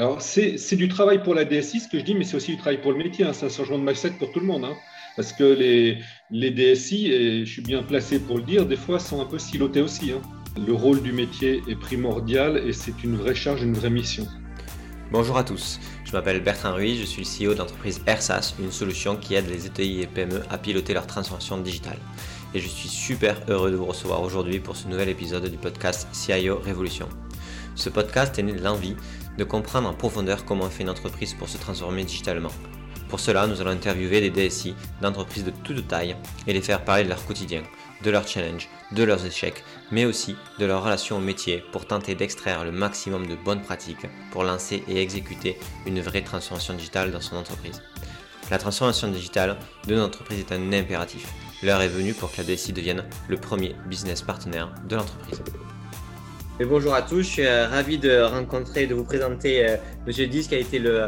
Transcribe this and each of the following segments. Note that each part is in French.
Alors, c'est du travail pour la DSI, ce que je dis, mais c'est aussi du travail pour le métier. Hein. C'est un changement de mindset pour tout le monde. Hein. Parce que les, les DSI, et je suis bien placé pour le dire, des fois sont un peu silotés aussi. Hein. Le rôle du métier est primordial et c'est une vraie charge, une vraie mission. Bonjour à tous, je m'appelle Bertrand Ruiz, je suis le CEO d'entreprise AirSAS, une solution qui aide les ETI et PME à piloter leur transformation digitale. Et je suis super heureux de vous recevoir aujourd'hui pour ce nouvel épisode du podcast CIO Révolution. Ce podcast est né de l'envie de comprendre en profondeur comment fait une entreprise pour se transformer digitalement pour cela, nous allons interviewer des DSI d'entreprises de toute taille et les faire parler de leur quotidien, de leurs challenges, de leurs échecs, mais aussi de leur relation au métier pour tenter d'extraire le maximum de bonnes pratiques pour lancer et exécuter une vraie transformation digitale dans son entreprise. La transformation digitale de notre entreprise est un impératif. L'heure est venue pour que la DSI devienne le premier business partenaire de l'entreprise. Bonjour à tous, je suis euh, ravi de rencontrer et de vous présenter euh, Monsieur Dis qui a été le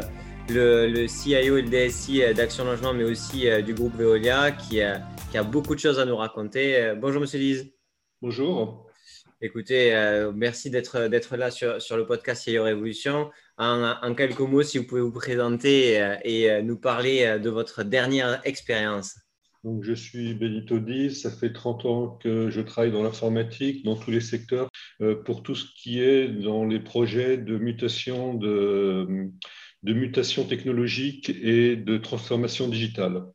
le, CIO et le DSI euh, d'Action Logement, mais aussi du groupe Veolia, qui a, qui a, beaucoup de choses à nous raconter. Bonjour, monsieur Lise. Bonjour. Écoutez, merci d'être, là sur, sur, le podcast CIO Révolution. En, en, quelques mots, si vous pouvez vous présenter et nous parler de votre dernière expérience. Donc, je suis Benito Diz, ça fait 30 ans que je travaille dans l'informatique, dans tous les secteurs, pour tout ce qui est dans les projets de mutation de de mutation technologique et de transformation digitale.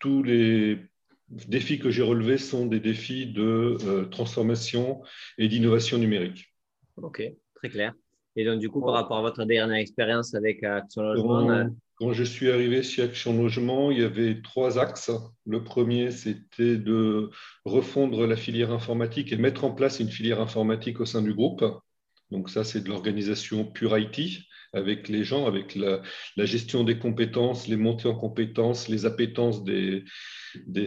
Tous les défis que j'ai relevés sont des défis de euh, transformation et d'innovation numérique. Ok, très clair. Et donc, du coup, par rapport à votre dernière expérience avec Action Logement euh, quand, je suis arrivé chez Action Logement, il y avait trois axes. Le premier, c'était de refondre la filière informatique et mettre en place une filière informatique au sein du groupe. Donc ça, c'est de l'organisation pure IT avec les gens, avec la, gestion des compétences, les montées en compétences, les appétences des,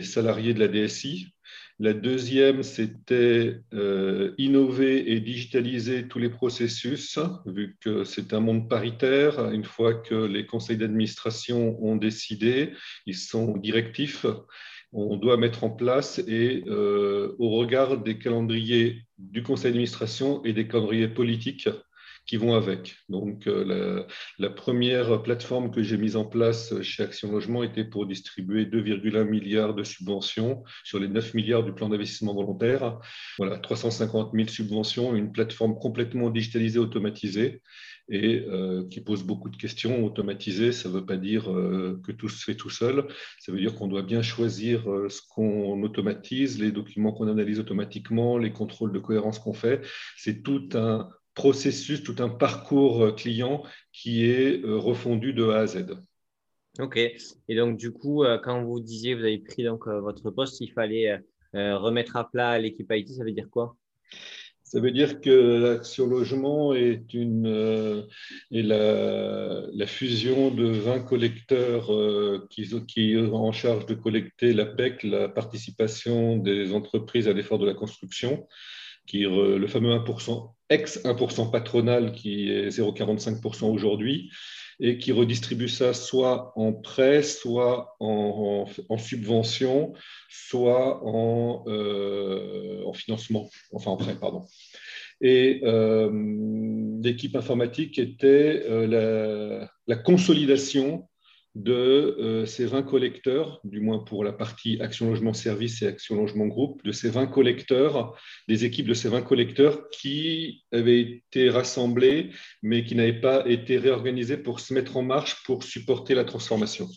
salariés de la DSI. La deuxième, c'était euh, innover et digitaliser tous les processus, vu que c'est un monde paritaire. Une fois que les conseils d'administration ont décidé, ils sont directifs, on doit mettre en place et euh, au regard des calendriers du conseil d'administration et des calendriers politiques, qui vont avec. Donc, euh, la, première plateforme que j'ai mise en place chez Action Logement était pour distribuer 2,1 milliards de subventions sur les 9 milliards du plan d'investissement volontaire. Voilà, 350 000 subventions, une plateforme complètement digitalisée, automatisée et euh, qui pose beaucoup de questions. Automatisée, ça ne veut pas dire euh, que tout se fait tout seul. Ça veut dire qu'on doit bien choisir ce qu'on automatise, les documents qu'on analyse automatiquement, les contrôles de cohérence qu'on fait. C'est tout un processus, tout un parcours euh, client qui est euh, refondu de A à Z. Ok. Et donc, du coup, euh, quand vous disiez, vous avez pris donc votre poste, il fallait remettre à plat l'équipe IT, ça veut dire quoi? Ça veut dire que l'Action Logement est, une, est la, la, fusion de 20 collecteurs qui, qui sont en charge de collecter l'APEC, la participation des entreprises à l'effort de la construction, qui le fameux 1%, ex-1% patronal qui est 0,45% aujourd'hui, et qui redistribue ça soit en prêt, soit en, subvention, soit en, euh, en, financement, enfin en prêt, pardon. Et euh, l'équipe informatique était euh, la, consolidation de euh, ces 20 collecteurs, du moins pour la partie Action Logement Service et Action Logement Groupe, de ces 20 collecteurs, des équipes de ces 20 collecteurs qui avaient été rassemblés, mais qui n'avaient pas été réorganisés pour se mettre en marche pour supporter la transformation.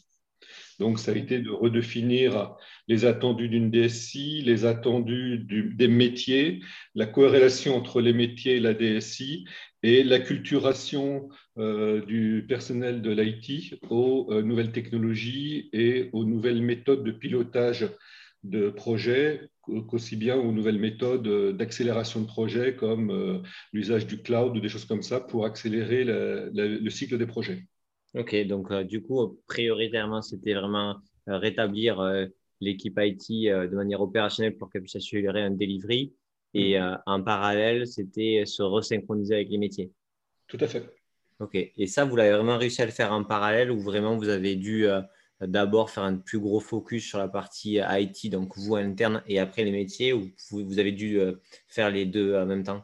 Donc, ça a été de redéfinir les attendus d'une DSI, les attendus des métiers, la corrélation entre les métiers et la DSI et l'acculturation euh, du personnel de l'IT aux euh, nouvelles technologies et aux nouvelles méthodes de pilotage de projets, qu'aussi bien aux nouvelles méthodes d'accélération de projets comme euh, l'usage du cloud ou des choses comme ça pour accélérer le cycle des projets. Ok, donc euh, du coup, prioritairement, c'était vraiment euh, rétablir euh, l'équipe IT de manière opérationnelle pour qu'elle puisse assurer un delivery. Et mm. en parallèle, c'était se resynchroniser avec les métiers. Tout à fait. Ok, et ça, vous l'avez vraiment réussi à le faire en parallèle ou vraiment vous avez dû d'abord faire un plus gros focus sur la partie IT, donc vous interne, et après les métiers, ou vous avez dû faire les deux en même temps?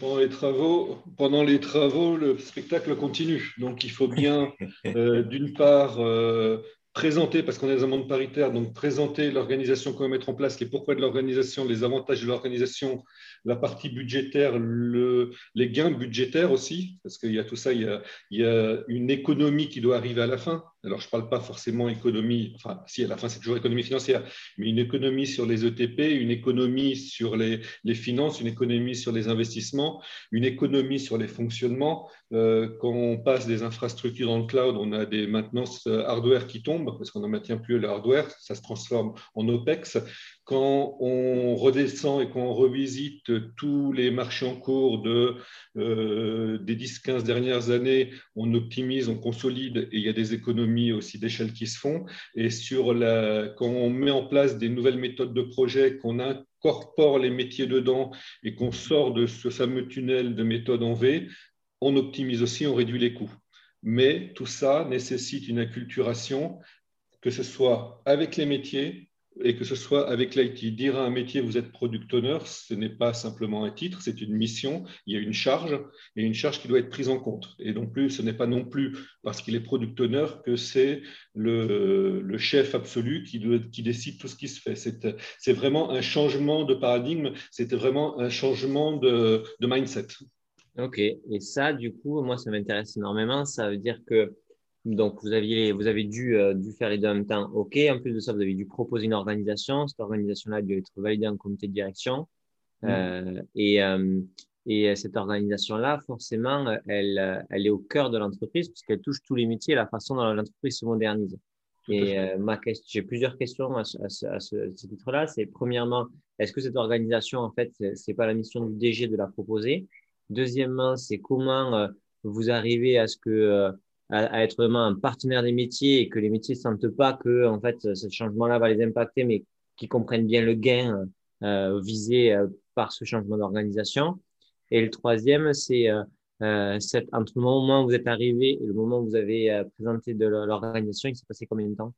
Pendant les travaux, pendant les travaux, le spectacle continue. Donc, il faut bien, euh, d'une part, euh, présenter, parce qu'on est dans un monde paritaire, donc présenter l'organisation qu'on va mettre en place, les pourquoi de l'organisation, les avantages de l'organisation, la partie budgétaire, le, les gains budgétaires aussi, parce qu'il y a tout ça, il y a, il y a, une économie qui doit arriver à la fin. Alors, je ne parle pas forcément économie, enfin, si, à la fin, c'est toujours économie financière, mais une économie sur les ETP, une économie sur les, finances, une économie sur les investissements, une économie sur les fonctionnements. Euh, quand on passe des infrastructures dans le cloud, on a des maintenances euh, hardware qui tombent, parce qu'on ne maintient plus le hardware, ça se transforme en OPEX quand on redescend et qu'on revisite tous les marchés en cours de, euh, des 10-15 dernières années, on optimise, on consolide et il y a des économies aussi d'échelle qui se font. Et sur la, quand on met en place des nouvelles méthodes de projet, qu'on incorpore les métiers dedans et qu'on sort de ce fameux tunnel de méthode en V, on optimise aussi, on réduit les coûts. Mais tout ça nécessite une acculturation, que ce soit avec les métiers, et que ce soit avec l'IT. Dire à un métier, vous êtes product owner, ce n'est pas simplement un titre, c'est une mission, il y a une charge, et une charge qui doit être prise en compte. Et donc plus, ce n'est pas non plus parce qu'il est product owner que c'est le, chef absolu qui, décide tout ce qui se fait. C'est vraiment un changement de paradigme, c'était vraiment un changement de, de mindset. Ok, et ça, du coup, moi, ça m'intéresse énormément. Ça veut dire que donc, vous, aviez, vous avez dû, euh, dû faire les deux en même temps. OK. En plus de ça, vous avez dû proposer une organisation. Cette organisation-là a dû être validée en comité de direction. Mmh. Euh, et, euh, et cette organisation-là, forcément, elle, elle est au cœur de l'entreprise puisqu'elle touche tous les métiers et la façon dont l'entreprise se modernise. Et ma question, j'ai plusieurs questions à ce, à ce, titre-là. C'est premièrement, est-ce que cette organisation, en fait, c'est pas la mission du DG de la proposer? Deuxièmement, c'est comment vous arrivez à ce que à, être vraiment un partenaire des métiers et que les métiers ne sentent pas que en fait ce changement-là va les impacter, mais qu'ils comprennent bien le gain euh, visé euh, par ce changement d'organisation. Et le troisième, c'est euh, euh entre le moment où vous êtes arrivé et le moment où vous avez euh, présenté de l'organisation, il s'est passé combien de temps?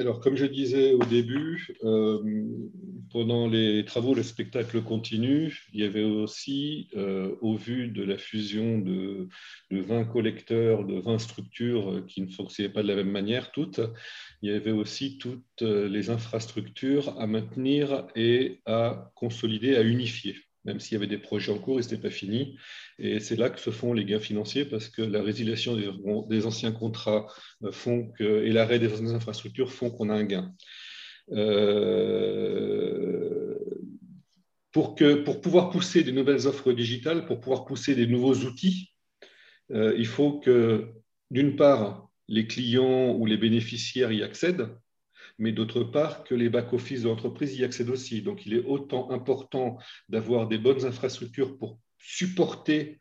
Alors, comme je disais au début, euh, pendant les travaux, le spectacle continue. Il y avait aussi, euh, au vu de la fusion de, de, 20 collecteurs, de 20 structures qui ne fonctionnaient pas de la même manière, toutes, il y avait aussi toutes les infrastructures à maintenir et à consolider, à unifier même s'il y avait des projets en cours ce n'était pas fini. Et c'est là que se font les gains financiers parce que la résiliation des, anciens contrats euh, font et l'arrêt des infrastructures font qu'on a un gain. Euh, pour pouvoir pousser des nouvelles offres digitales, pour pouvoir pousser des nouveaux outils, euh, il faut que, d'une part, les clients ou les bénéficiaires y accèdent, mais d'autre part que les back-office de l'entreprise y accèdent aussi. Donc il est autant important d'avoir des bonnes infrastructures pour supporter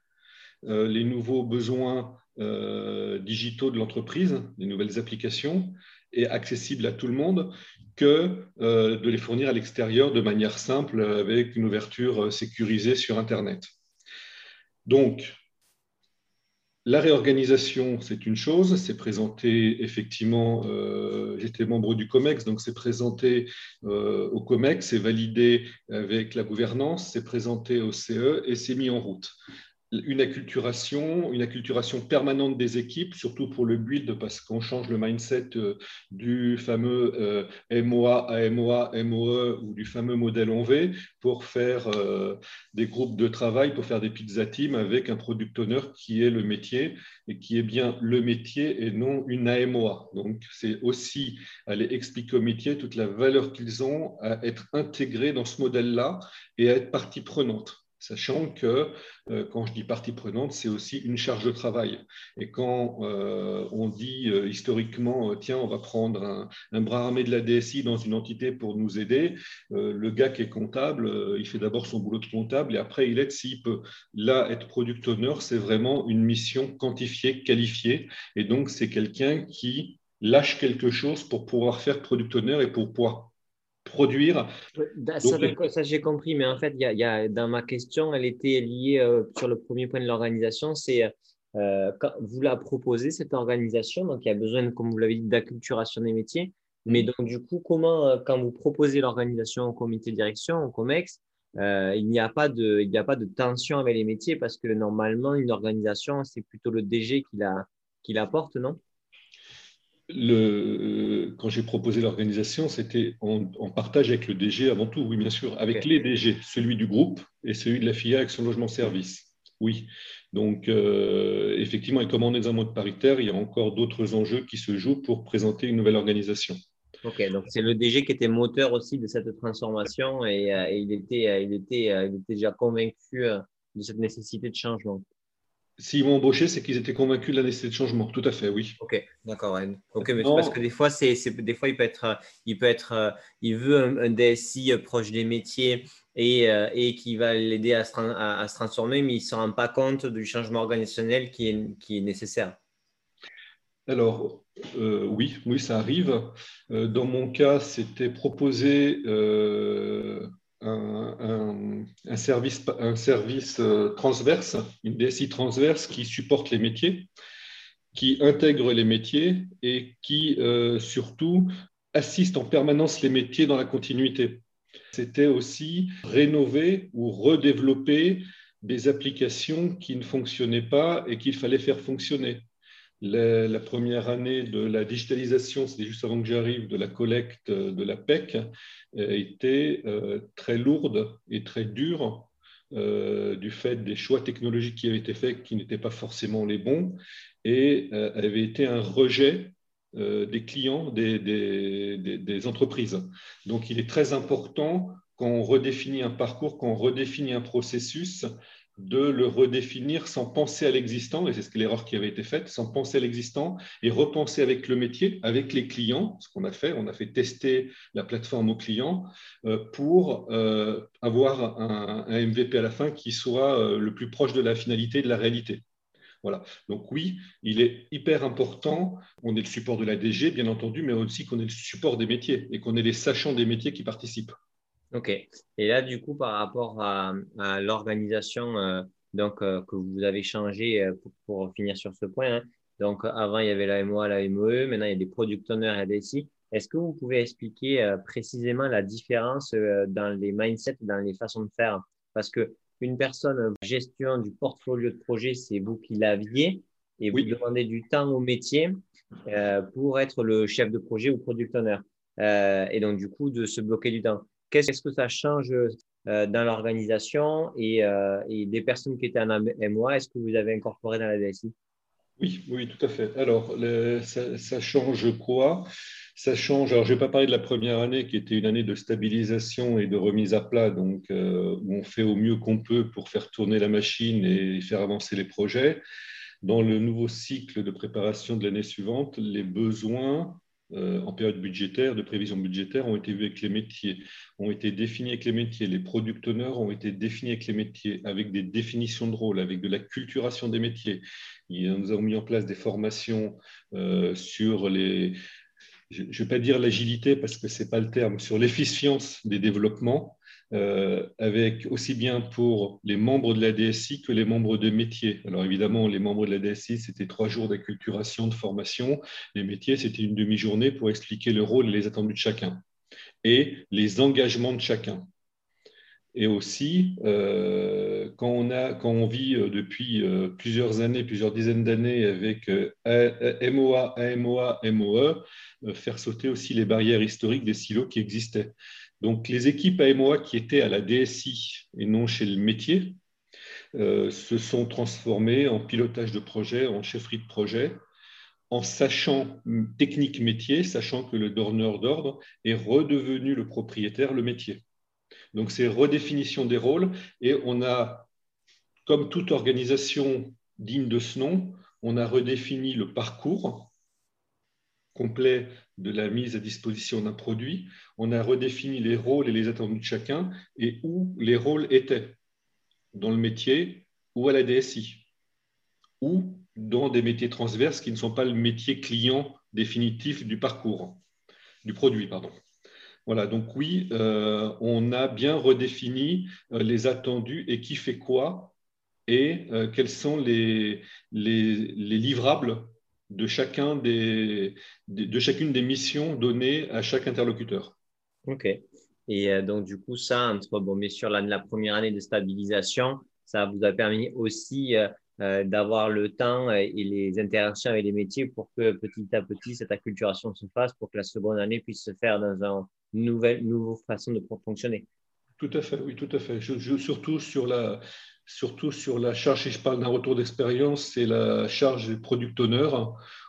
euh, les nouveaux besoins euh, digitaux de l'entreprise, les nouvelles applications, et accessibles à tout le monde, que euh, de les fournir à l'extérieur de manière simple avec une ouverture sécurisée sur Internet. Donc, la réorganisation, c'est une chose, c'est présenté effectivement, euh, j'étais membre du COMEX, donc c'est présenté euh, au COMEX, c'est validé avec la gouvernance, c'est présenté au CE et c'est mis en route une acculturation, une acculturation permanente des équipes, surtout pour le build, parce qu'on change le mindset euh, du fameux euh, MOA, AMOA, MOE ou du fameux modèle en V pour faire euh, des groupes de travail, pour faire des pizza teams avec un product owner qui est le métier et qui est bien le métier et non une AMOA. Donc, c'est aussi aller expliquer au métier toute la valeur qu'ils ont à être intégrés dans ce modèle-là et à être partie prenante sachant que euh, quand je dis partie prenante, c'est aussi une charge de travail. Et quand euh, on dit euh, historiquement, tiens, on va prendre un, bras armé de la DSI dans une entité pour nous aider, le gars qui est comptable, il fait d'abord son boulot de comptable et après il aide s'il peut. Là, être product owner, c'est vraiment une mission quantifiée, qualifiée. Et donc, c'est quelqu'un qui lâche quelque chose pour pouvoir faire product owner et pour pouvoir produire. Ça, j'ai compris, mais en fait, il y, a, dans ma question, elle était liée euh, sur le premier point de l'organisation, c'est euh, vous la proposez, cette organisation, donc il y a besoin, comme vous l'avez dit, d'acculturation des métiers, mais donc du coup, comment, euh, quand vous proposez l'organisation au comité de direction, au COMEX, il n'y a, pas de, il a pas de tension avec les métiers parce que normalement, une organisation, c'est plutôt le DG qui la, qui la porte, non? Le, quand j'ai proposé l'organisation, c'était en, partage avec le DG avant tout, oui, bien sûr, avec les DG, celui du groupe et celui de la FIA avec son logement service. Oui. Donc, euh, effectivement, et comme on est dans un mode paritaire, il y a encore d'autres enjeux qui se jouent pour présenter une nouvelle organisation. Ok, donc c'est le DG qui était moteur aussi de cette transformation et, euh, il, était, euh, il, était, il était déjà convaincu de cette nécessité de changement. S'ils m'ont embauché, c'est qu'ils étaient convaincus de la nécessité de changement. Tout à fait, oui. Ok, d'accord. Ok, mais parce que des fois, c'est, des fois, il peut être, il peut être, il veut un, DSI proche des métiers et, euh, et qui va l'aider à, à, se transformer, mais il ne se rend pas compte du changement organisationnel qui est, qui est nécessaire. Alors, euh, oui, oui, ça arrive. Euh, dans mon cas, c'était proposer un, service, un service euh, transverse, une DSI transverse qui supporte les métiers, qui intègre les métiers et qui euh, surtout assiste en permanence les métiers dans la continuité. C'était aussi rénover ou redévelopper des applications qui ne fonctionnaient pas et qu'il fallait faire fonctionner. La, première année de la digitalisation, c'était juste avant que j'arrive, de la collecte de la PEC, euh, était euh, très lourde et très dure euh, du fait des choix technologiques qui avaient été faits qui n'étaient pas forcément les bons et avait été un rejet des clients des, des, entreprises. Donc il est très important quand on redéfinit un parcours, quand on redéfinit un processus, de le redéfinir sans penser à l'existant, et c'est ce l'erreur qui avait été faite, sans penser à l'existant et repenser avec le métier, avec les clients, ce qu'on a fait, on a fait tester la plateforme aux clients euh, pour euh, avoir un, MVP à la fin qui soit euh, le plus proche de la finalité, de la réalité. Voilà. Donc oui, il est hyper important, on est le support de la DG, bien entendu, mais aussi qu'on ait le support des métiers et qu'on ait les sachants des métiers qui participent. Ok. Et là, du coup, par rapport à, l'organisation euh, donc euh, que vous avez changé euh, pour, finir sur ce point, hein. donc avant il y avait la MOA, la MOE, maintenant il y a des product owners et des DSI. Est-ce que vous pouvez expliquer précisément la différence dans les mindsets, dans les façons de faire? Parce que une personne gestion du portfolio de projet, c'est vous qui l'aviez et vous demandez du temps au métier pour être le chef de projet ou product owner. et donc, du coup, de se bloquer du temps. Qu'est-ce que ça change euh, dans l'organisation euh, et, des personnes qui étaient en MOA, est-ce que vous avez incorporé dans la DSI Oui, oui, tout à fait. Alors, ça, change quoi? Ça change, alors je vais pas parler de la première année qui était une année de stabilisation et de remise à plat, donc euh, où on fait au mieux qu'on peut pour faire tourner la machine et faire avancer les projets. Dans le nouveau cycle de préparation de l'année suivante, les besoins euh, en période budgétaire, de prévision budgétaire, ont été vus avec les métiers, ont été définis avec les métiers. Les product owners ont été définis avec les métiers, avec des définitions de rôle, avec de la culturation des métiers. nous avons mis en place des formations euh, sur les, je ne vais pas dire l'agilité parce que ce n'est pas le terme, sur l'efficience des développements, euh, avec aussi bien pour les membres de la DSI que les membres de métiers. Alors évidemment, les membres de la DSI, c'était trois jours d'acculturation, de formation. Les métiers, c'était une demi-journée pour expliquer le rôle et les attendus de chacun et les engagements de chacun. Et aussi, euh, quand, on a, quand on vit euh, depuis plusieurs années, plusieurs dizaines d'années avec MOA, AMOA, MOE, faire sauter aussi les barrières historiques des silos qui existaient. Donc, les équipes AMOA qui étaient à la DSI et non chez le métier euh, se sont transformées en pilotage de projet, en chefferie de projet, en sachant technique métier, sachant que le donneur d'ordre est redevenu le propriétaire, le métier. Donc, c'est redéfinition des rôles et on a, comme toute organisation digne de ce nom, on a redéfini le parcours complet de la mise à disposition d'un produit, on a redéfini les rôles et les attendus de chacun et où les rôles étaient, dans le métier ou à la DSI, ou dans des métiers transverses qui ne sont pas le métier client définitif du parcours, du produit, pardon. Voilà, donc oui, euh, on a bien redéfini euh, les attendus et qui fait quoi et euh, quels sont les, les, les livrables de, chacun des, de chacune des missions données à chaque interlocuteur. OK. Et euh, donc, du coup, ça, entre, bon, bien sûr, la, la première année de stabilisation, ça vous a permis aussi euh, euh, d'avoir le temps et les interactions avec les métiers pour que petit à petit, cette acculturation se fasse pour que la seconde année puisse se faire dans une nouvelle, nouvelle façon de fonctionner. Tout à fait, oui, tout à fait. Je, surtout, sur la, surtout sur la charge, si je parle d'un retour d'expérience, c'est la charge du product owner,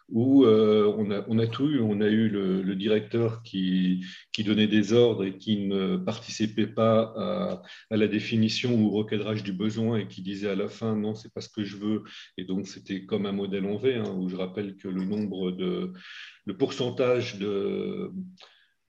où euh, on, a, tout eu. On a eu le, directeur qui, donnait des ordres et qui ne participait pas à, à, la définition ou au recadrage du besoin et qui disait à la fin non, c'est pas ce que je veux. Et donc, c'était comme un modèle en V, hein, où je rappelle que le nombre de. le pourcentage de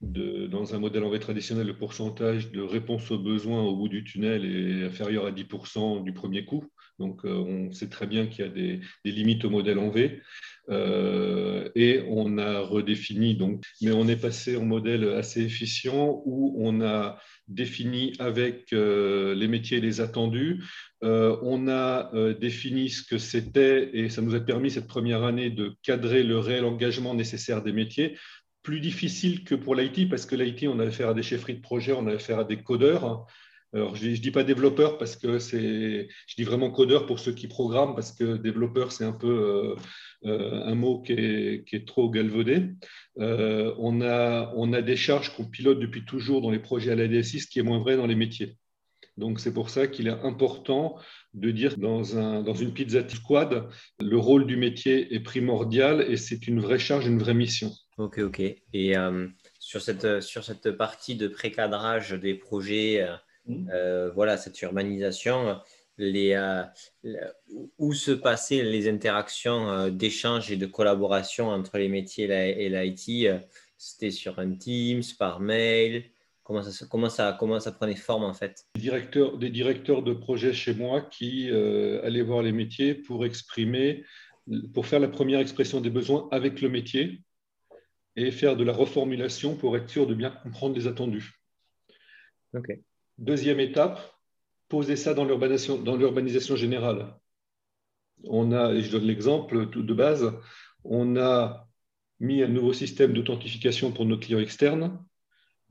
dans un modèle en V traditionnel, le pourcentage de réponse aux besoins au bout du tunnel est inférieur à 10% du premier coup. Donc, euh, on sait très bien qu'il y a des, limites au modèle en V. Euh, et on a redéfini, donc, mais on est passé au modèle assez efficient où on a défini avec euh, les métiers les attendus. on a défini ce que c'était et ça nous a permis cette première année de cadrer le réel engagement nécessaire des métiers plus difficile que pour l'IT, parce que l'IT, on a affaire à des chefferies de projet, on a affaire à des codeurs. Alors, je ne dis, pas développeur parce que c'est. Je dis vraiment codeur pour ceux qui programment, parce que développeur, c'est un peu euh, euh, un mot qui est, qui est trop galvaudé. Euh, on, a, on a des charges qu'on pilote depuis toujours dans les projets à la DSI, ce qui est moins vrai dans les métiers. Donc, c'est pour ça qu'il est important de dire dans, un, dans une pizza squad, le rôle du métier est primordial et c'est une vraie charge, une vraie mission. Ok, ok. Et euh, sur, cette, sur cette partie de précadrage des projets, euh, mmh. euh, voilà, cette urbanisation, les, où se passaient les interactions d'échange et de collaboration entre les métiers et l'IT C'était sur un Teams, par mail? Comment ça, comment, ça, comment ça prenait forme en fait? Des directeurs, des directeurs de projet chez moi qui allaient voir les métiers pour exprimer, pour faire la première expression des besoins avec le métier et faire de la reformulation pour être sûr de bien comprendre les attendus. Deuxième étape, poser ça dans l'urbanisation générale. On a, et je donne l'exemple de base, on a mis un nouveau système d'authentification pour nos clients externes.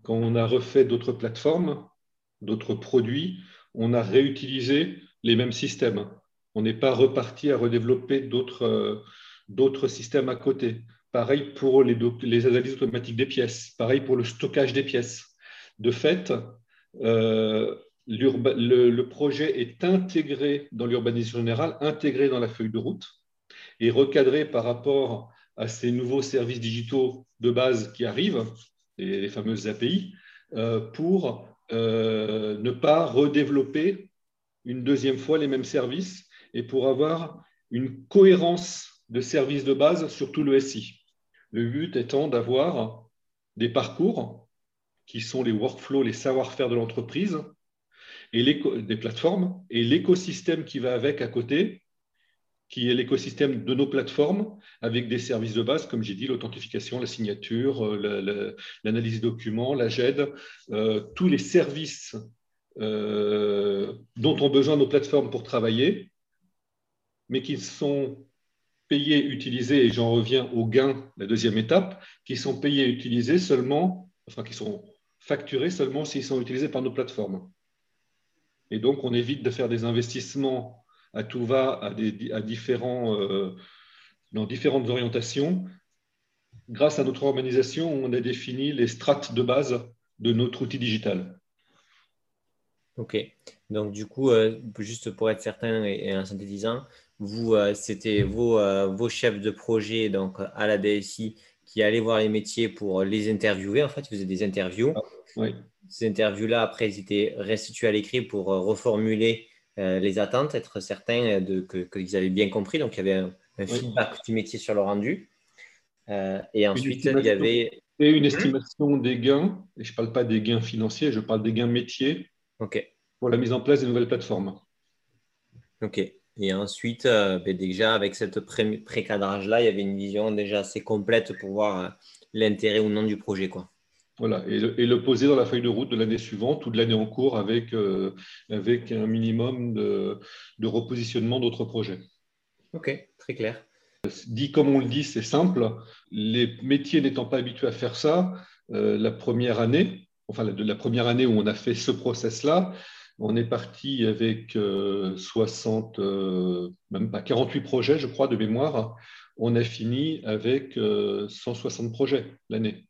Quand on a refait d'autres plateformes, d'autres produits, on a réutilisé les mêmes systèmes. On n'est pas reparti à redévelopper d'autres systèmes à côté. Pareil pour les, analyses automatiques des pièces. Pareil pour le stockage des pièces. De fait, euh, le, projet est intégré dans l'urbanisation générale, intégré dans la feuille de route et recadré par rapport à ces nouveaux services digitaux de base qui arrivent, les, les fameuses API, euh, pour euh, ne pas redévelopper une deuxième fois les mêmes services et pour avoir une cohérence de services de base sur tout le SI. Le but étant d'avoir des parcours qui sont les workflows, les savoir-faire de l'entreprise, et des plateformes, et l'écosystème qui va avec à côté, qui est l'écosystème de nos plateformes, avec des services de base, comme j'ai dit, l'authentification, la signature, euh, l'analyse documents, la GED, euh, tous les services euh, dont ont besoin nos plateformes pour travailler, mais qui sont payés, utilisés, et j'en reviens aux gains, la deuxième étape, qui sont payés utilisés seulement, enfin qui sont facturés seulement s'ils sont utilisés par nos plateformes. Et donc, on évite de faire des investissements à tout va, à différents, euh, dans différentes orientations. Grâce à notre organisation, on a défini les strates de base de notre outil digital. OK. Donc, du coup, euh, juste pour être certain et en synthétisant, vous, euh, c'était vos, euh, vos, chefs de projet donc, à la DSI qui allaient voir les métiers pour les interviewer. En fait, ils faisaient des interviews. Ah, Ces interviews-là, après, ils étaient restitués à l'écrit pour reformuler les attentes, être certains qu'ils avaient bien compris. Donc, il y avait un, feedback du métier sur le rendu. et ensuite, il y avait. Et une estimation des gains. Et je ne parle pas des gains financiers, je parle des gains métiers. OK. Pour la mise en place des nouvelles plateformes. OK. Et ensuite, euh, ben, déjà, avec cette pré-cadrage-là, il y avait une vision déjà assez complète pour voir euh, l'intérêt ou non du projet. Quoi. Voilà, et le, poser dans la feuille de route de l'année suivante ou de l'année en cours avec, euh, avec un minimum de, de repositionnement d'autres projets. Ok, très clair. Dit comme on le dit, c'est simple. Les métiers n'étant pas habitués à faire ça, la première année, enfin de la première année où on a fait ce process-là, on est parti avec 60, même pas 48 projets, je crois, de mémoire. On a fini avec 160 projets l'année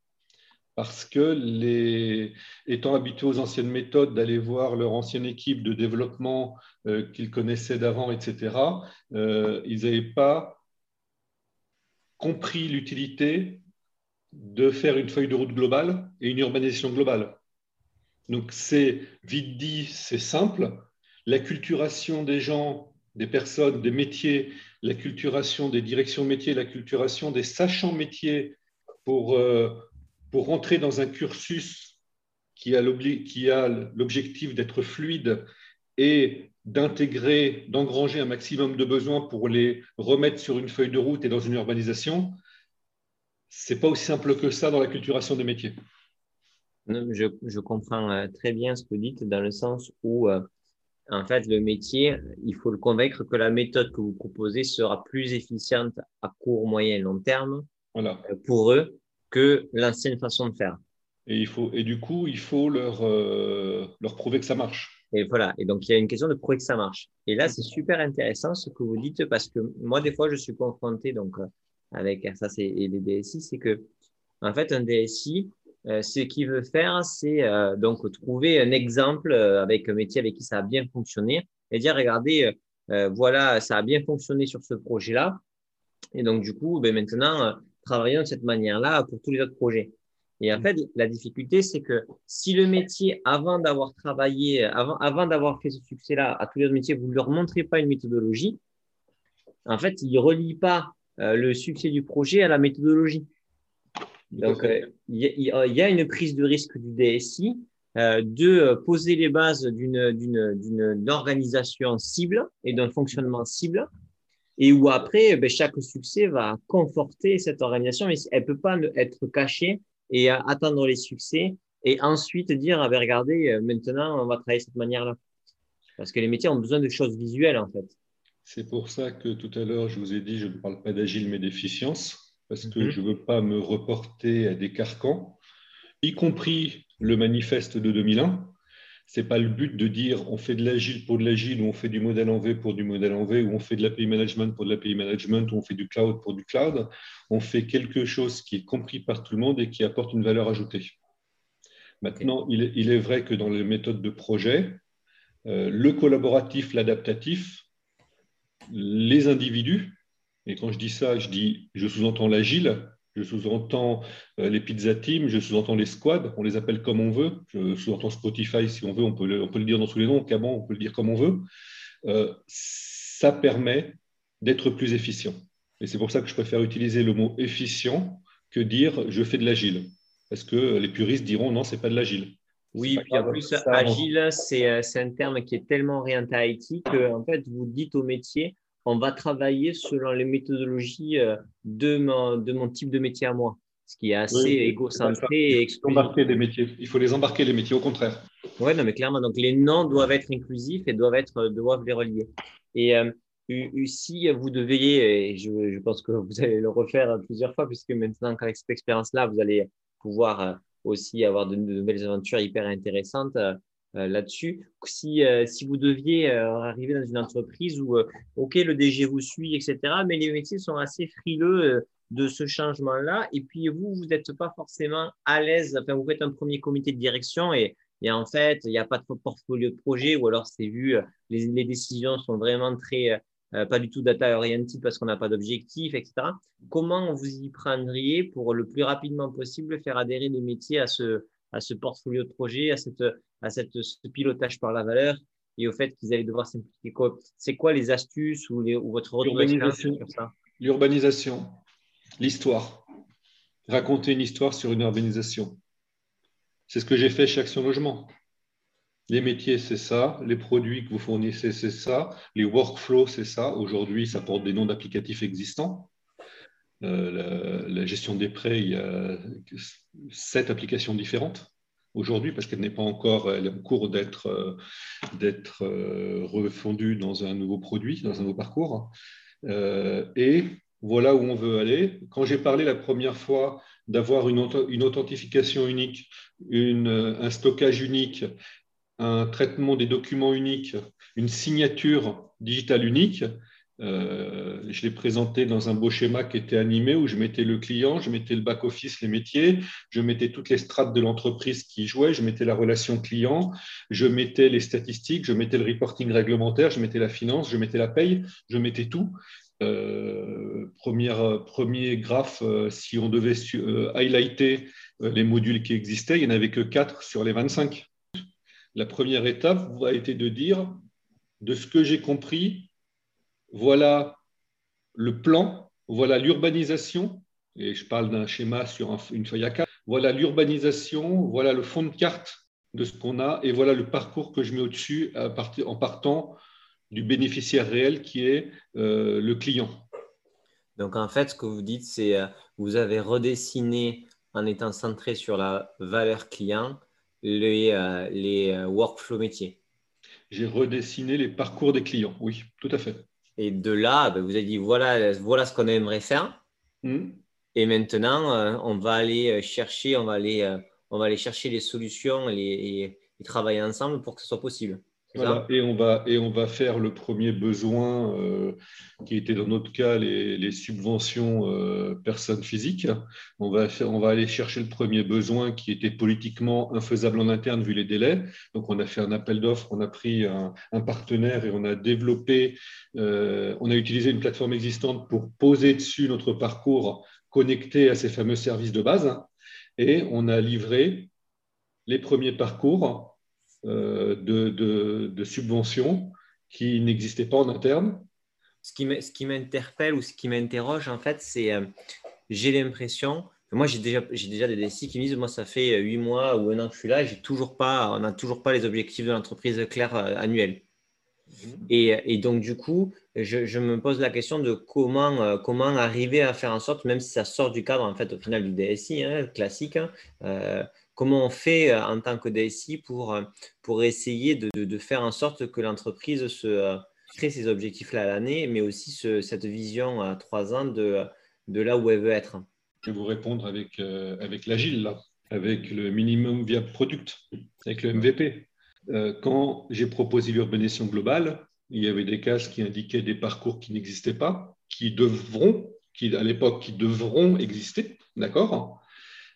parce que les, étant habitués aux anciennes méthodes, d'aller voir leur ancienne équipe de développement euh, qu'ils connaissaient d'avant, etc., euh, ils n'avaient pas compris l'utilité de faire une feuille de route globale et une urbanisation globale. Donc c'est vite dit, c'est simple. La culturation des gens, des personnes, des métiers, la culturation des directions métiers, la culturation des sachants métiers pour... Euh, pour rentrer dans un cursus qui a l'objectif d'être fluide et d'intégrer, d'engranger un maximum de besoins pour les remettre sur une feuille de route et dans une urbanisation, c'est pas aussi simple que ça dans la culturation des métiers. je, comprends euh, très bien ce que vous dites dans le sens où, euh, en fait, le métier, il faut le convaincre que la méthode que vous proposez sera plus efficiente à court, moyen et long terme voilà. Euh, pour eux que l'ancienne façon de faire. Et, il faut, et du coup, il faut leur, euh, leur prouver que ça marche. Et voilà. Et donc, il y a une question de prouver que ça marche. Et là, c'est super intéressant ce que vous dites parce que moi, des fois, je suis confronté donc, avec ça et les DSI, c'est que, en fait, un DSI, euh, ce qu'il veut faire, c'est donc trouver un exemple avec un métier avec qui ça a bien fonctionné et dire, regardez, voilà, ça a bien fonctionné sur ce projet-là. Et donc, du coup, ben, maintenant, travaillons de cette manière-là pour tous les autres projets. Et en mm. fait, la difficulté, c'est que si le métier, avant d'avoir travaillé, avant, avant d'avoir fait ce succès-là à tous les autres métiers, vous ne leur montrez pas une méthodologie, en fait, il ne relie pas euh, le succès du projet à la méthodologie. Donc, euh, il y, a une prise de risque du DSI euh, de poser les bases d'une organisation cible et d'un fonctionnement cible et où après, ben, chaque succès va conforter cette organisation, mais elle peut pas être cachée et attendre les succès et ensuite dire, ah ben, regardez, euh, maintenant, on va travailler de cette manière-là. Parce que les métiers ont besoin de choses visuelles, en fait. C'est pour ça que tout à l'heure, je vous ai dit, je ne parle pas d'agile, mais d'efficience, parce que mhm. je ne veux pas me reporter à des carcans, y compris le manifeste de 2001, c'est pas le but de dire on fait de l'agile pour de l'agile, ou on fait du modèle en V pour du modèle en V, ou on fait de l'API management pour de l'API management, ou on fait du cloud pour du cloud. On fait quelque chose qui est compris par tout le monde et qui apporte une valeur ajoutée. Maintenant, il, est, vrai que dans les méthodes de projet, euh, le collaboratif, l'adaptatif, les individus, et quand je dis ça, je dis, je sous-entends l'agile, je sous-entends euh, les pizza team, je sous-entends les squads, on les appelle comme on veut. Je sous-entends Spotify si on veut, on peut, le, on peut le dire dans tous les noms, Caban, on peut le dire comme on veut. Euh, ça permet d'être plus efficient. Et c'est pour ça que je préfère utiliser le mot efficient que dire je fais de l'agile. Parce que les puristes diront non, c'est pas de l'agile. Oui, puis en plus, agile, euh, c'est un terme qui est tellement orienté à IT que en fait, vous dites au métier, on va travailler selon les méthodologies euh, de mon, de mon type de métier à moi, ce qui est assez égocentré et Embarquer des métiers. Il faut les embarquer, les métiers, au contraire. Oui, non, mais clairement, donc les noms doivent être inclusifs et doivent, être, doivent les relier. Et euh, si vous deviez, et je, pense que vous allez le refaire plusieurs fois, puisque maintenant, avec cette expérience-là, vous allez pouvoir euh, aussi avoir de, de nouvelles aventures hyper intéressantes. Euh, là-dessus. Si, euh, si vous deviez euh, arriver dans une entreprise où, OK, le DG vous suit, etc., mais les métiers sont assez frileux de ce changement-là, et puis vous, vous n'êtes pas forcément à l'aise, enfin, vous faites un premier comité de direction et, et en fait, il n'y a pas de portfolio de projet, ou alors c'est vu, les, les, décisions sont vraiment très, pas du tout data oriented parce qu'on n'a pas d'objectif, etc. Comment vous y prendriez pour le plus rapidement possible faire adhérer les métiers à ce, à ce portfolio de projet, à, cette, à cette, ce pilotage par la valeur et au fait qu'ils allaient devoir simplifier C'est quoi les astuces ou, les, ou votre retour sur ça? L'urbanisation, l'histoire. Raconter une histoire sur une urbanisation. C'est ce que j'ai fait chez Action Logement. Les métiers, c'est ça. Les produits que vous fournissez, c'est ça. Les workflows, c'est ça. Aujourd'hui, ça porte des noms d'applicatifs existants. Euh, la, gestion des prêts, il y a sept applications différentes aujourd'hui parce qu'elle n'est pas encore, en cours d'être euh, euh, refondue dans un nouveau produit, dans un nouveau parcours. et voilà où on veut aller. Quand j'ai parlé la première fois d'avoir une, authentification unique, un stockage unique, un traitement des documents unique, une signature digitale unique, euh, je l'ai présenté dans un beau schéma qui était animé où je mettais le client, je mettais le back-office, les métiers, je mettais toutes les strates de l'entreprise qui jouaient, je mettais la relation client, je mettais les statistiques, je mettais le reporting réglementaire, je mettais la finance, je mettais la paye, je mettais tout. Euh, premier graphe, euh, si on devait highlighter les modules qui existaient, il n'y en avait que 4 sur les 25. La première étape a été de dire, de ce que j'ai compris, voilà le plan, voilà l'urbanisation, et je parle d'un schéma sur une feuille à 4, voilà l'urbanisation, voilà le fond de carte de ce qu'on a, et voilà le parcours que je mets au-dessus en partant du bénéficiaire réel qui est euh, le client. Donc en fait, ce que vous dites, c'est euh, vous avez redessiné en étant centré sur la valeur client les, euh, les workflows métiers. J'ai redessiné les parcours des clients, oui, tout à fait. Et de là, ben, vous avez dit voilà, voilà ce qu'on aimerait faire. Hmm. Et maintenant, euh, on va aller euh, chercher, on va aller, euh, on va aller chercher les solutions et, et travailler ensemble pour que ce soit possible et, on va, et on va faire le premier besoin euh, qui était dans notre cas les, subventions euh, personnes physiques. On va, on va aller chercher le premier besoin qui était politiquement infaisable en interne vu les délais. Donc on a fait un appel d'offres, on a pris un, partenaire et on a développé, euh, on a utilisé une plateforme existante pour poser dessus notre parcours connecté à ces fameux services de base. Et on a livré les premiers parcours euh, de, subventions qui n'existaient pas en interne. Ce qui m'interpelle ou ce qui m'interroge, en fait, c'est euh, j'ai l'impression, moi j'ai déjà, déjà des DSI qui me disent, moi ça fait euh, huit mois ou un an que je suis là, toujours pas, on n'a toujours pas les objectifs de l'entreprise clairs annuels. Mhm. Et, donc, du coup, je, me pose la question de comment, comment arriver à faire en sorte, même si ça sort du cadre, en fait, au final du DSI hein, classique, hein, comment on fait euh, en tant que DSI pour, euh, pour essayer de, faire en sorte que l'entreprise se euh, crée ses objectifs-là à l'année, mais aussi cette vision à trois ans de, de là où elle veut être Je vais vous répondre avec, avec l'agile, avec le minimum viable product, avec le MVP. quand j'ai proposé l'urbanisation globale, il y avait des cases qui indiquaient des parcours qui n'existaient pas, qui devront, qui à l'époque, qui devront exister, d'accord?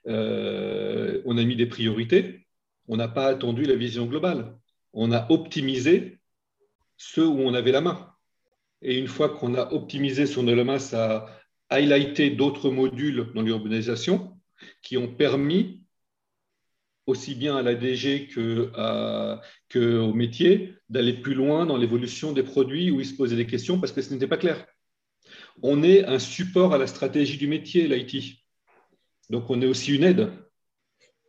Euh, on a mis des priorités, on n'a pas attendu la vision globale. On a optimisé ceux où on avait la main. Et une fois qu'on a optimisé la main, ça a highlighté d'autres modules dans l'urbanisation qui ont permis aussi bien à la DG qu'au métier d'aller plus loin dans l'évolution des produits où ils se posaient des questions parce que ce n'était pas clair. On est un support à la stratégie du métier, l'IT. Donc, on est aussi une aide.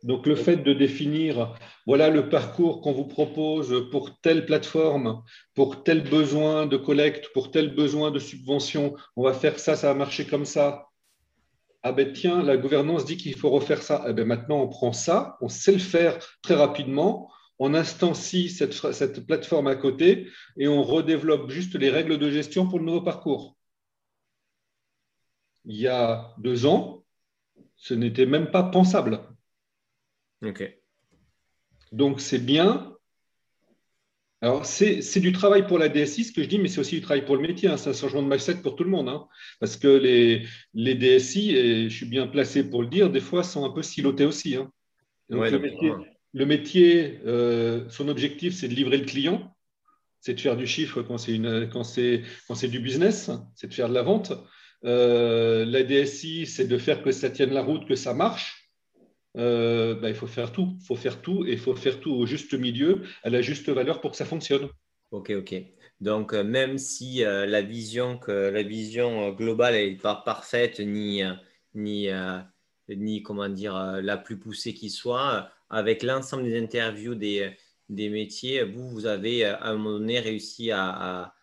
Donc, le fait de définir, voilà le parcours qu'on vous propose pour telle plateforme, pour tel besoin de collecte, pour tel besoin de subvention, on va faire ça, ça va marcher comme ça. Ah ben tiens, la gouvernance dit qu'il faut refaire ça. Eh ben maintenant, on prend ça, on sait le faire très rapidement, on instancie cette, cette plateforme à côté et on redéveloppe juste les règles de gestion pour le nouveau parcours. Il y a deux ans, ce n'était même pas pensable. Donc c'est bien. Alors c'est du travail pour la DSI, ce que je dis, mais c'est aussi du travail pour le métier. Hein. C'est un changement de mindset pour tout le monde. Hein. Parce que les, les DSI, et je suis bien placé pour le dire, des fois sont un peu silotés aussi. Hein. le, métier, euh, son objectif, c'est de livrer le client, c'est de faire du chiffre quand c'est du business, c'est de faire de la vente. Euh, la DSI, c'est de faire que ça tienne la route, que ça marche. Euh, bah, il faut faire tout. Il faut faire tout et il faut faire tout au juste milieu, à la juste valeur pour que ça fonctionne. Ok, ok. Donc, euh, même si la, vision que, la vision globale n'est pas parfaite ni, ni, ni comment dire, la plus poussée qui soit, avec l'ensemble des interviews des, des métiers, vous, vous avez à un moment donné réussi à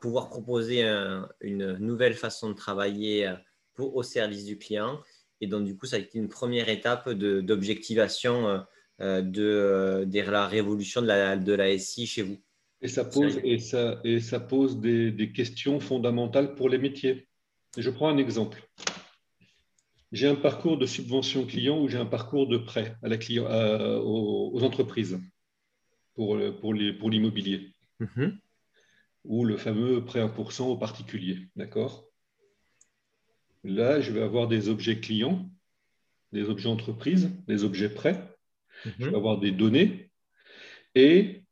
pouvoir proposer une nouvelle façon de travailler euh, pour, au service du client. Et donc, du coup, ça a été une première étape d'objectivation de, euh, de, de, la révolution de la, de la SI chez vous. Et ça pose, et ça, et ça pose des, des, questions fondamentales pour les métiers. Je prends un exemple. J'ai un parcours de subvention client ou j'ai un parcours de prêt à la client, aux, entreprises pour, pour l'immobilier. Mhm. Ou le fameux prêt 1% aux particuliers. D'accord? Là, je vais avoir des objets clients, des objets entreprises, des objets prêts. Je vais mhm. avoir des données et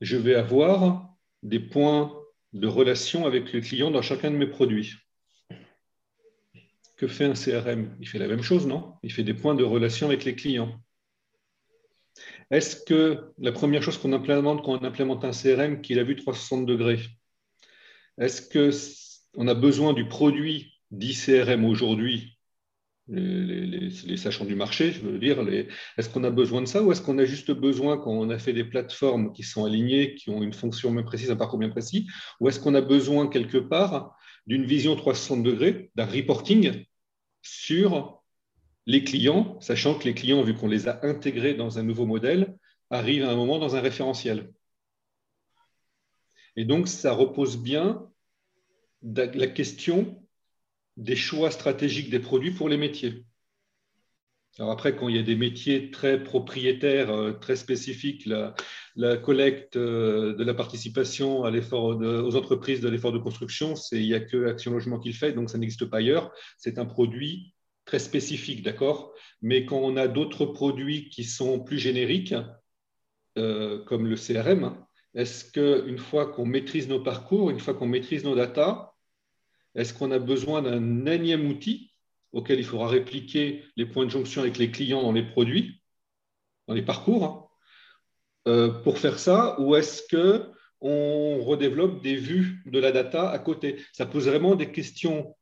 je vais avoir des points de relation avec le client dans chacun de mes produits. Que fait un CRM Il fait la même chose, non? Il fait des points de relation avec les clients. Est-ce que la première chose qu'on implémente quand on implémente un CRM, qu'il a vu 360 degrés, est-ce qu'on a besoin du produit d'ICRM aujourd'hui les, sachants du marché, je veux dire, est-ce qu'on a besoin de ça ou est-ce qu'on a juste besoin, quand on a fait des plateformes qui sont alignées, qui ont une fonction bien précise, un parcours bien précis, ou est-ce qu'on a besoin quelque part d'une vision 360 degrés, d'un reporting sur les clients, sachant que les clients, vu qu'on les a intégrés dans un nouveau modèle, arrivent à un moment dans un référentiel. Et donc, ça repose bien la question des choix stratégiques des produits pour les métiers. Alors après, quand il y a des métiers très propriétaires, euh, très spécifiques, la, collecte euh, de la participation à l'effort aux entreprises de l'effort de construction, il n'y a que Action Logement qui le fait, donc ça n'existe pas ailleurs. C'est un produit très spécifique, d'accord? Mais quand on a d'autres produits qui sont plus génériques, euh, comme le CRM, est-ce qu'une fois qu'on maîtrise nos parcours, une fois qu'on maîtrise nos datas, est-ce qu'on a besoin d'un énième outil auquel il faudra répliquer les points de jonction avec les clients dans les produits, dans les parcours, hein, euh, pour faire ça Ou est-ce qu'on redéveloppe des vues de la data à côté? Ça pose vraiment des questions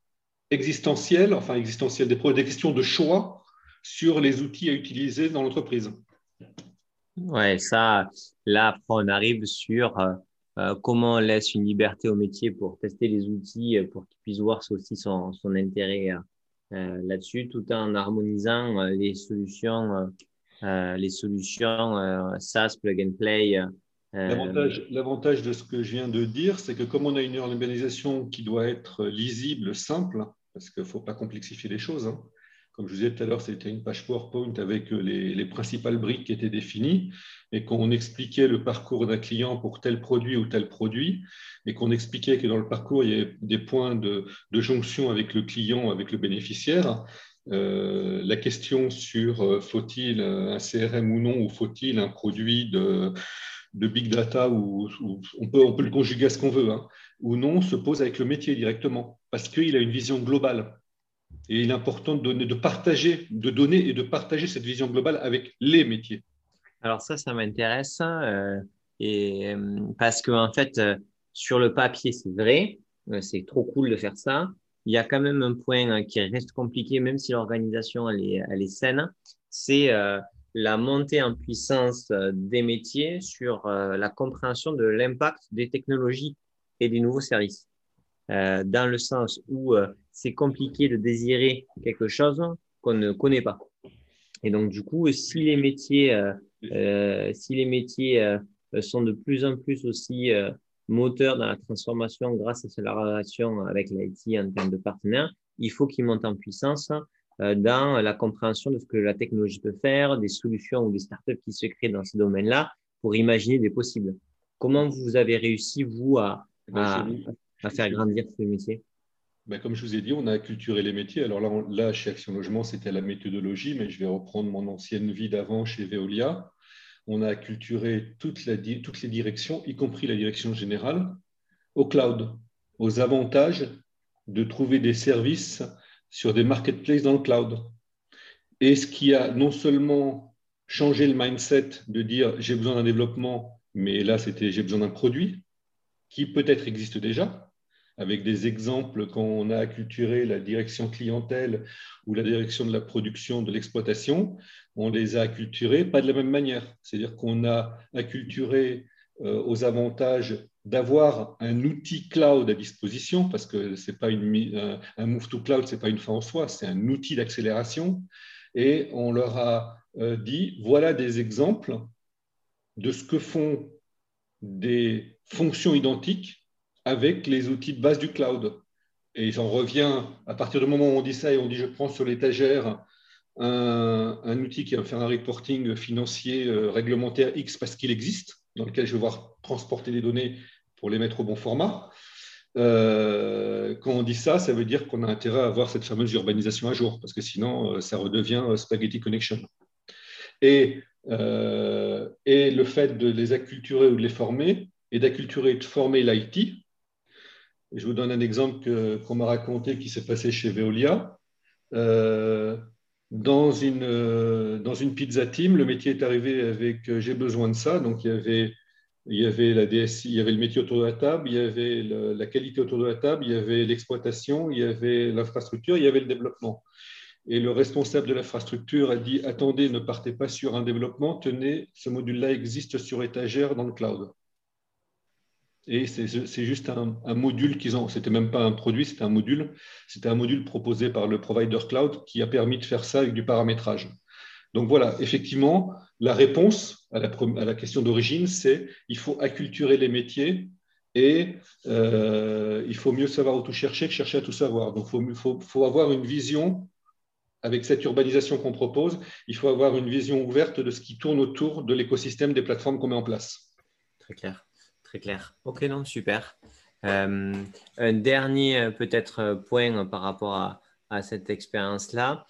existentielles, enfin existentielles, des, des questions de choix sur les outils à utiliser dans l'entreprise. Ouais, ça, là, on arrive sur euh, euh, comment on laisse une liberté au métier pour tester les outils, euh, pour qu'il puisse voir aussi son, son intérêt euh, là-dessus, tout en harmonisant les solutions, les solutions SaaS, plug and play. L'avantage de ce que je viens de dire, c'est que comme on a une organisation qui doit être lisible, simple, parce qu'il ne faut pas complexifier les choses, hein, comme je vous disais tout à l'heure, c'était une page PowerPoint avec euh, les, principales briques qui étaient définies et qu'on expliquait le parcours d'un client pour tel produit ou tel produit et qu'on expliquait que dans le parcours, il y avait des points de, jonction avec le client, avec le bénéficiaire. Euh, la question sur euh, faut-il un CRM ou non, ou faut-il un produit de, big data, ou, on, peut, le conjuguer à ce qu'on veut, hein, ou non, se pose avec le métier directement, parce qu'il a une vision globale. Et il est important de, donner, partager, de donner et de partager cette vision globale avec les métiers. Alors ça, ça m'intéresse euh, et euh, parce que en fait, euh, sur le papier, c'est vrai, c'est trop cool de faire ça. Il y a quand même un point qui reste compliqué, même si l'organisation est, elle est saine, c'est la montée en puissance des métiers sur la compréhension de l'impact des technologies et des nouveaux services. Dans le sens où c'est compliqué de désirer quelque chose qu'on ne connaît pas. Et donc, du coup, si les métiers, euh, euh, si les métiers euh, sont de plus en plus aussi moteurs dans la transformation grâce à la relation avec l'IT en termes de partenaires, il faut qu'ils montent en puissance dans la compréhension de ce que la technologie peut faire, des solutions ou des startups qui se créent dans ces domaines-là pour imaginer des possibles. Comment vous avez réussi, vous, à, à, à faire grandir ces métiers ben, comme je vous ai dit, on a acculturé les métiers. Alors là, là chez Action Logement, c'était la méthodologie, mais je vais reprendre mon ancienne vie d'avant chez Veolia. On a acculturé toutes les directions, y compris la direction générale, au cloud, aux avantages de trouver des services sur des marketplaces dans le cloud. Et ce qui a non seulement changé le mindset de dire j'ai besoin d'un développement, mais là c'était j'ai besoin d'un produit qui peut-être existe déjà, avec des exemples quand on a acculturé la direction clientèle ou la direction de la production, de l'exploitation, on les a acculturés pas de la même manière. C'est-à-dire qu'on a acculturé euh, aux avantages d'avoir un outil cloud à disposition, parce que c'est pas une, un move to cloud, c'est pas une fin en soi, c'est un outil d'accélération. Et on leur a euh, dit voilà des exemples de ce que font des fonctions identiques avec les outils de base du cloud. et j'en reviens, à partir du moment où on dit ça et on dit je prends sur l'étagère un, un, outil qui va faire un reporting financier euh, réglementaire X parce qu'il existe, dans lequel je vais voir transporter les données pour les mettre au bon format. Euh, quand on dit ça, ça veut dire qu'on a intérêt à avoir cette fameuse urbanisation à jour, parce que sinon, euh, ça redevient spaghetti connection. Et, et le fait de les acculturer ou de les former, et d'acculturer et de former l'IT, je vous donne un exemple qu'on m'a raconté qui s'est passé chez Veolia. Euh, dans, une, euh, dans une pizza team, le métier est arrivé avec euh, j'ai besoin de ça. Donc, il y avait, il y avait la DSI, il y avait le métier autour de la table, il y avait la qualité autour de la table, il y avait l'exploitation, il y avait l'infrastructure, il y avait le développement. Et le responsable de l'infrastructure a dit attendez, ne partez pas sur un développement, tenez, ce module-là existe sur étagère dans le cloud. Et c'est juste un, module qu'ils ont. C'était même pas un produit, c'était un module. C'était un module proposé par le provider cloud qui a permis de faire ça avec du paramétrage. Donc voilà, effectivement, la réponse à la, question d'origine, c'est il faut acculturer les métiers et euh, il faut mieux savoir où tout chercher que chercher à tout savoir. Donc il faut avoir une vision avec cette urbanisation qu'on propose, il faut avoir une vision ouverte de ce qui tourne autour de l'écosystème des plateformes qu'on met en place. Très clair clair. Ok, non, super. Euh, un dernier euh, peut-être euh, point par rapport à, cette expérience-là.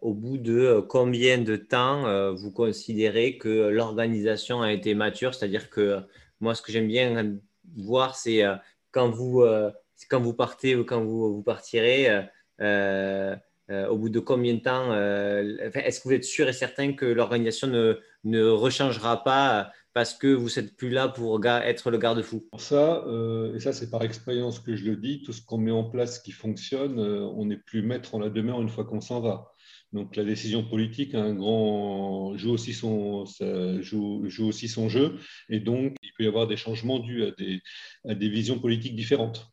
au bout de combien de temps vous considérez que l'organisation a été mature? C'est-à-dire que moi, ce que j'aime bien voir, c'est quand, vous, quand vous partez ou quand vous, vous partirez, au bout de combien de temps Est-ce que vous êtes sûr et certain que l'organisation ne, ne rechangera pas parce que vous n'êtes plus là pour être le garde-fou Ça, euh, et ça c'est par expérience que je le dis, tout ce qu'on met en place qui fonctionne, euh, on n'est plus maître en la demeure une fois qu'on s'en va. Donc la décision politique a un grand, joue, aussi son, joue, joue, aussi son jeu, et donc il peut y avoir des changements dus à des, à des visions politiques différentes.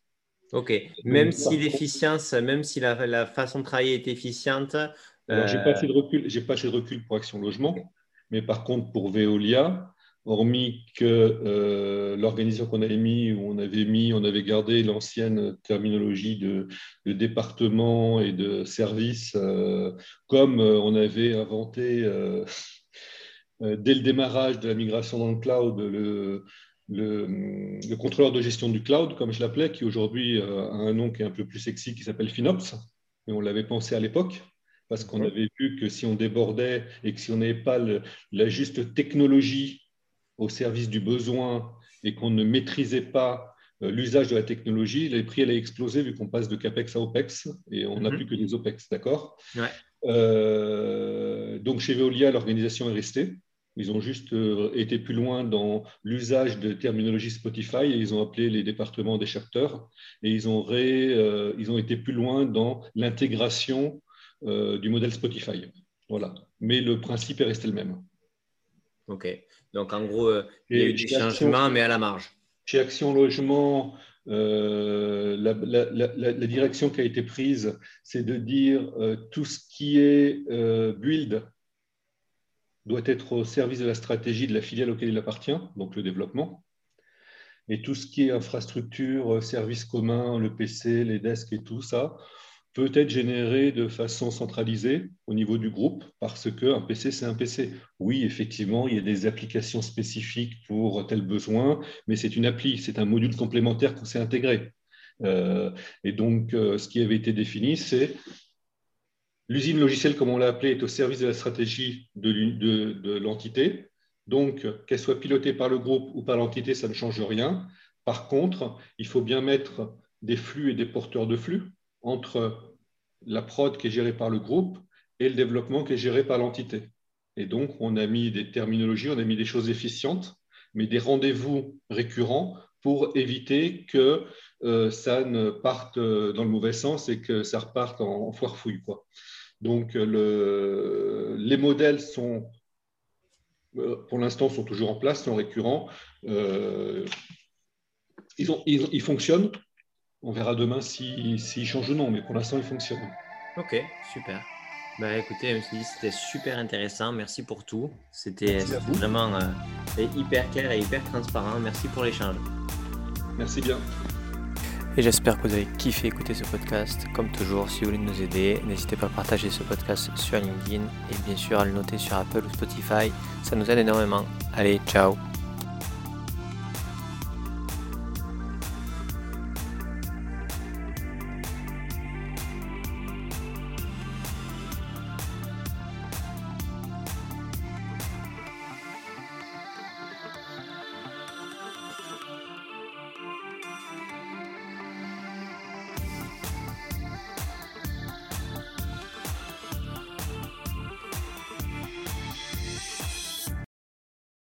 Ok, même si l'efficience, même si la, la, façon de travailler est efficiente. Alors, j'ai pas assez de recul, j'ai pas assez de recul pour Action Logement, mais par contre pour Veolia, hormis que euh, l'organisation qu'on avait mis, où on avait mis, on avait gardé l'ancienne terminologie de, département et de service, euh, comme euh, on avait inventé dès le démarrage de la migration dans le cloud le, le, contrôleur de gestion du cloud, comme je l'appelais, qui aujourd'hui a un nom qui est un peu plus sexy, qui s'appelle FinOps, mais on l'avait pensé à l'époque parce qu'on avait vu que si on débordait et que si on n'avait pas la juste technologie au service du besoin et qu'on ne maîtrisait pas euh, l'usage de la technologie, les prix allaient exploser vu qu'on passe de CAPEX à OPEX et on n'a mhm. plus que des OPEX, d'accord? Euh, Donc chez Veolia, l'organisation est restée. Ils ont juste euh, été plus loin dans l'usage de terminologie Spotify et ils ont appelé les départements des chapters et ils ont, ils ont été plus loin dans l'intégration du modèle Spotify. Voilà. Mais le principe est resté le même. Ok. Donc, en gros, euh, il y a eu des changements, mais à la marge. Chez Action Logement, euh, la, direction qui a été prise, c'est de dire euh, tout ce qui est build doit être au service de la stratégie de la filiale auquel il appartient, donc le développement. Et tout ce qui est infrastructure, services communs, le PC, les desks et tout ça, peut être généré de façon centralisée au niveau du groupe parce qu'un PC, c'est un PC. Oui, effectivement, il y a des applications spécifiques pour tel besoin, mais c'est une appli, c'est un module complémentaire qu'on s'est intégré. Euh, et donc, euh, ce qui avait été défini, c'est l'usine logicielle, comme on l'a appelé, est au service de la stratégie de, de l'entité. Donc, qu'elle soit pilotée par le groupe ou par l'entité, ça ne change rien. Par contre, il faut bien mettre des flux et des porteurs de flux entre la prod qui est gérée par le groupe et le développement qui est géré par l'entité. Et donc, on a mis des terminologies, on a mis des choses efficientes, mais des rendez-vous récurrents pour éviter que euh, ça ne parte dans le mauvais sens et que ça reparte en, foire fouille. Quoi. Donc, le, les modèles sont, euh, pour l'instant, sont toujours en place, sont récurrents. Euh, ils, fonctionnent, on verra demain s'il si, change ou non, mais pour l'instant, il fonctionne. Ok, super. Bah écoutez, c'était super intéressant. Merci pour tout. C'était vraiment euh, hyper clair et hyper transparent. Merci pour l'échange. Merci bien. Et j'espère que vous avez kiffé écouter ce podcast. Comme toujours, si vous voulez nous aider, n'hésitez pas à partager ce podcast sur LinkedIn et bien sûr à le noter sur Apple ou Spotify. Ça nous aide énormément. Allez, ciao